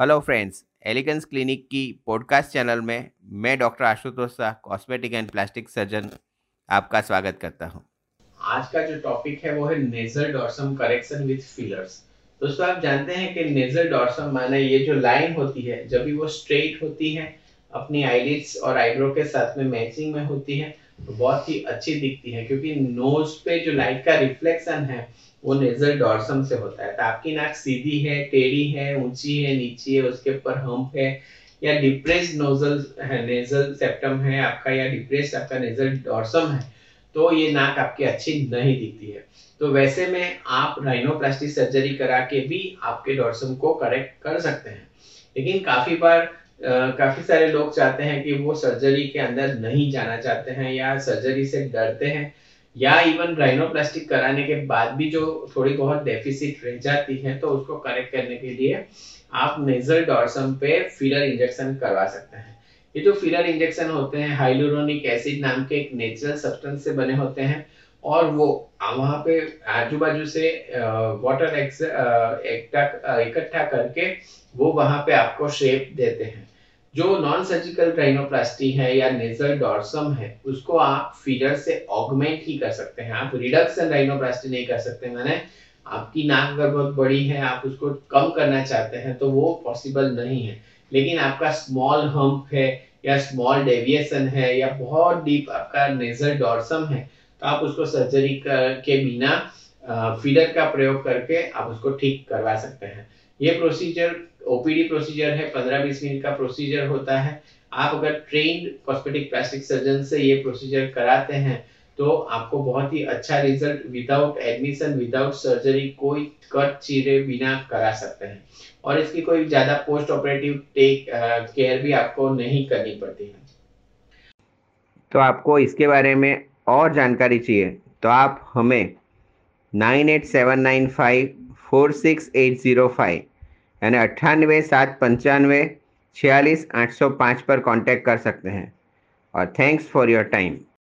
Hello friends elegance clinic की podcast channel में मैं doctor Ashutosh Shah cosmetic and plastic surgeon आपका स्वागत करता हूँ। आज का जो टॉपिक है, वो है nasal dorsum correction with fillers दोस्तों, आप जानते हैं कि नेजल डॉर्सम माने ये जो लाइन होती है, जब भी वो स्ट्रेट होती है, अपनी आईलिड्स और आईब्रो के साथ में मैचिंग में होती है तो बहुत ही अच्छी दिखती है, क्योंकि नोज़ पे जो लाइट का रिफ्लेक्शन है, वो नेजल डॉर्सम से होता है। तो आपकी नाक सीधी है, टेढ़ी है, ऊँची है, नीची है, उसके ऊपर हम्प है, या डिप्रेस नोजल है नेजल सेप्टम है आपका, या डिप्रेस आपका नेजल डॉर्सम है तो ये नाक आपकी अच्छी नहीं दिखती है। तो वैसे में आप राइनोप्लास्टी सर्जरी करा के भी आपके डॉर्सम को करेक्ट कर सकते हैं। लेकिन काफ़ी बार काफ़ी सारे लोग चाहते हैं कि वो सर्जरी के अंदर नहीं जाना चाहते हैं या सर्जरी से डरते हैं या इवन राइनोप्लास्टिक कराने के बाद भी जो थोड़ी बहुत डेफिसिट रह जाती है तो उसको करेक्ट करने के लिए आप नेजल डॉर्सम पे फिलर इंजेक्शन करवा सकते हैं। ये जो फिलर इंजेक्शन होते हैं हाइलोरोनिक एसिड नाम के एक नेचुरल सब्सटेंस से बने होते हैं और वो वहाँ पे आजू बाजू से वाटर इकट्ठा करके वो वहाँ पे आपको शेप देते हैं। जो नॉन सर्जिकल राइनोप्लास्टी है या नेजल डॉर्सम है, उसको आप फीडर से ऑगमेंट ही कर सकते हैं। आप रिडक्शन राइनोप्लास्टी नहीं कर सकते। मैंने आपकी नाक अगर बहुत बड़ी है, आप उसको कम करना चाहते हैं तो वो पॉसिबल नहीं है। लेकिन आपका स्मॉल हम्प है या स्मॉल डेविएशन है या बहुत डीप आपका नेजल डॉर्सम है तो आप उसको सर्जरी के बिना फीडर का प्रयोग करके आप उसको ठीक करवा सकते हैं। ये प्रोसीजर ओपीडी प्रोसीजर है, पंद्रह बीस मिनट का प्रोसीजर होता है। आप अगर ट्रेन्ड कॉस्मेटिक प्लास्टिक सर्जन से ये प्रोसीजर कराते हैं तो आपको बहुत ही अच्छा result without admission without surgery कोई कट चीरे बिना करा सकते हैं। और इसकी कोई ज़्यादा पोस्ट ऑपरेटिव टेक केयर भी आपको नहीं करनी पड़ती है। तो आपको इसके बारे में और जानकारी चाहिए तो आप हमें nine eight seven nine five four six eight zero five यानी अट्ठानवे, सात, पंचानवे, छियालीस, आठ सौ पाँच पर कांटेक्ट कर सकते हैं। और थैंक्स फॉर योर टाइम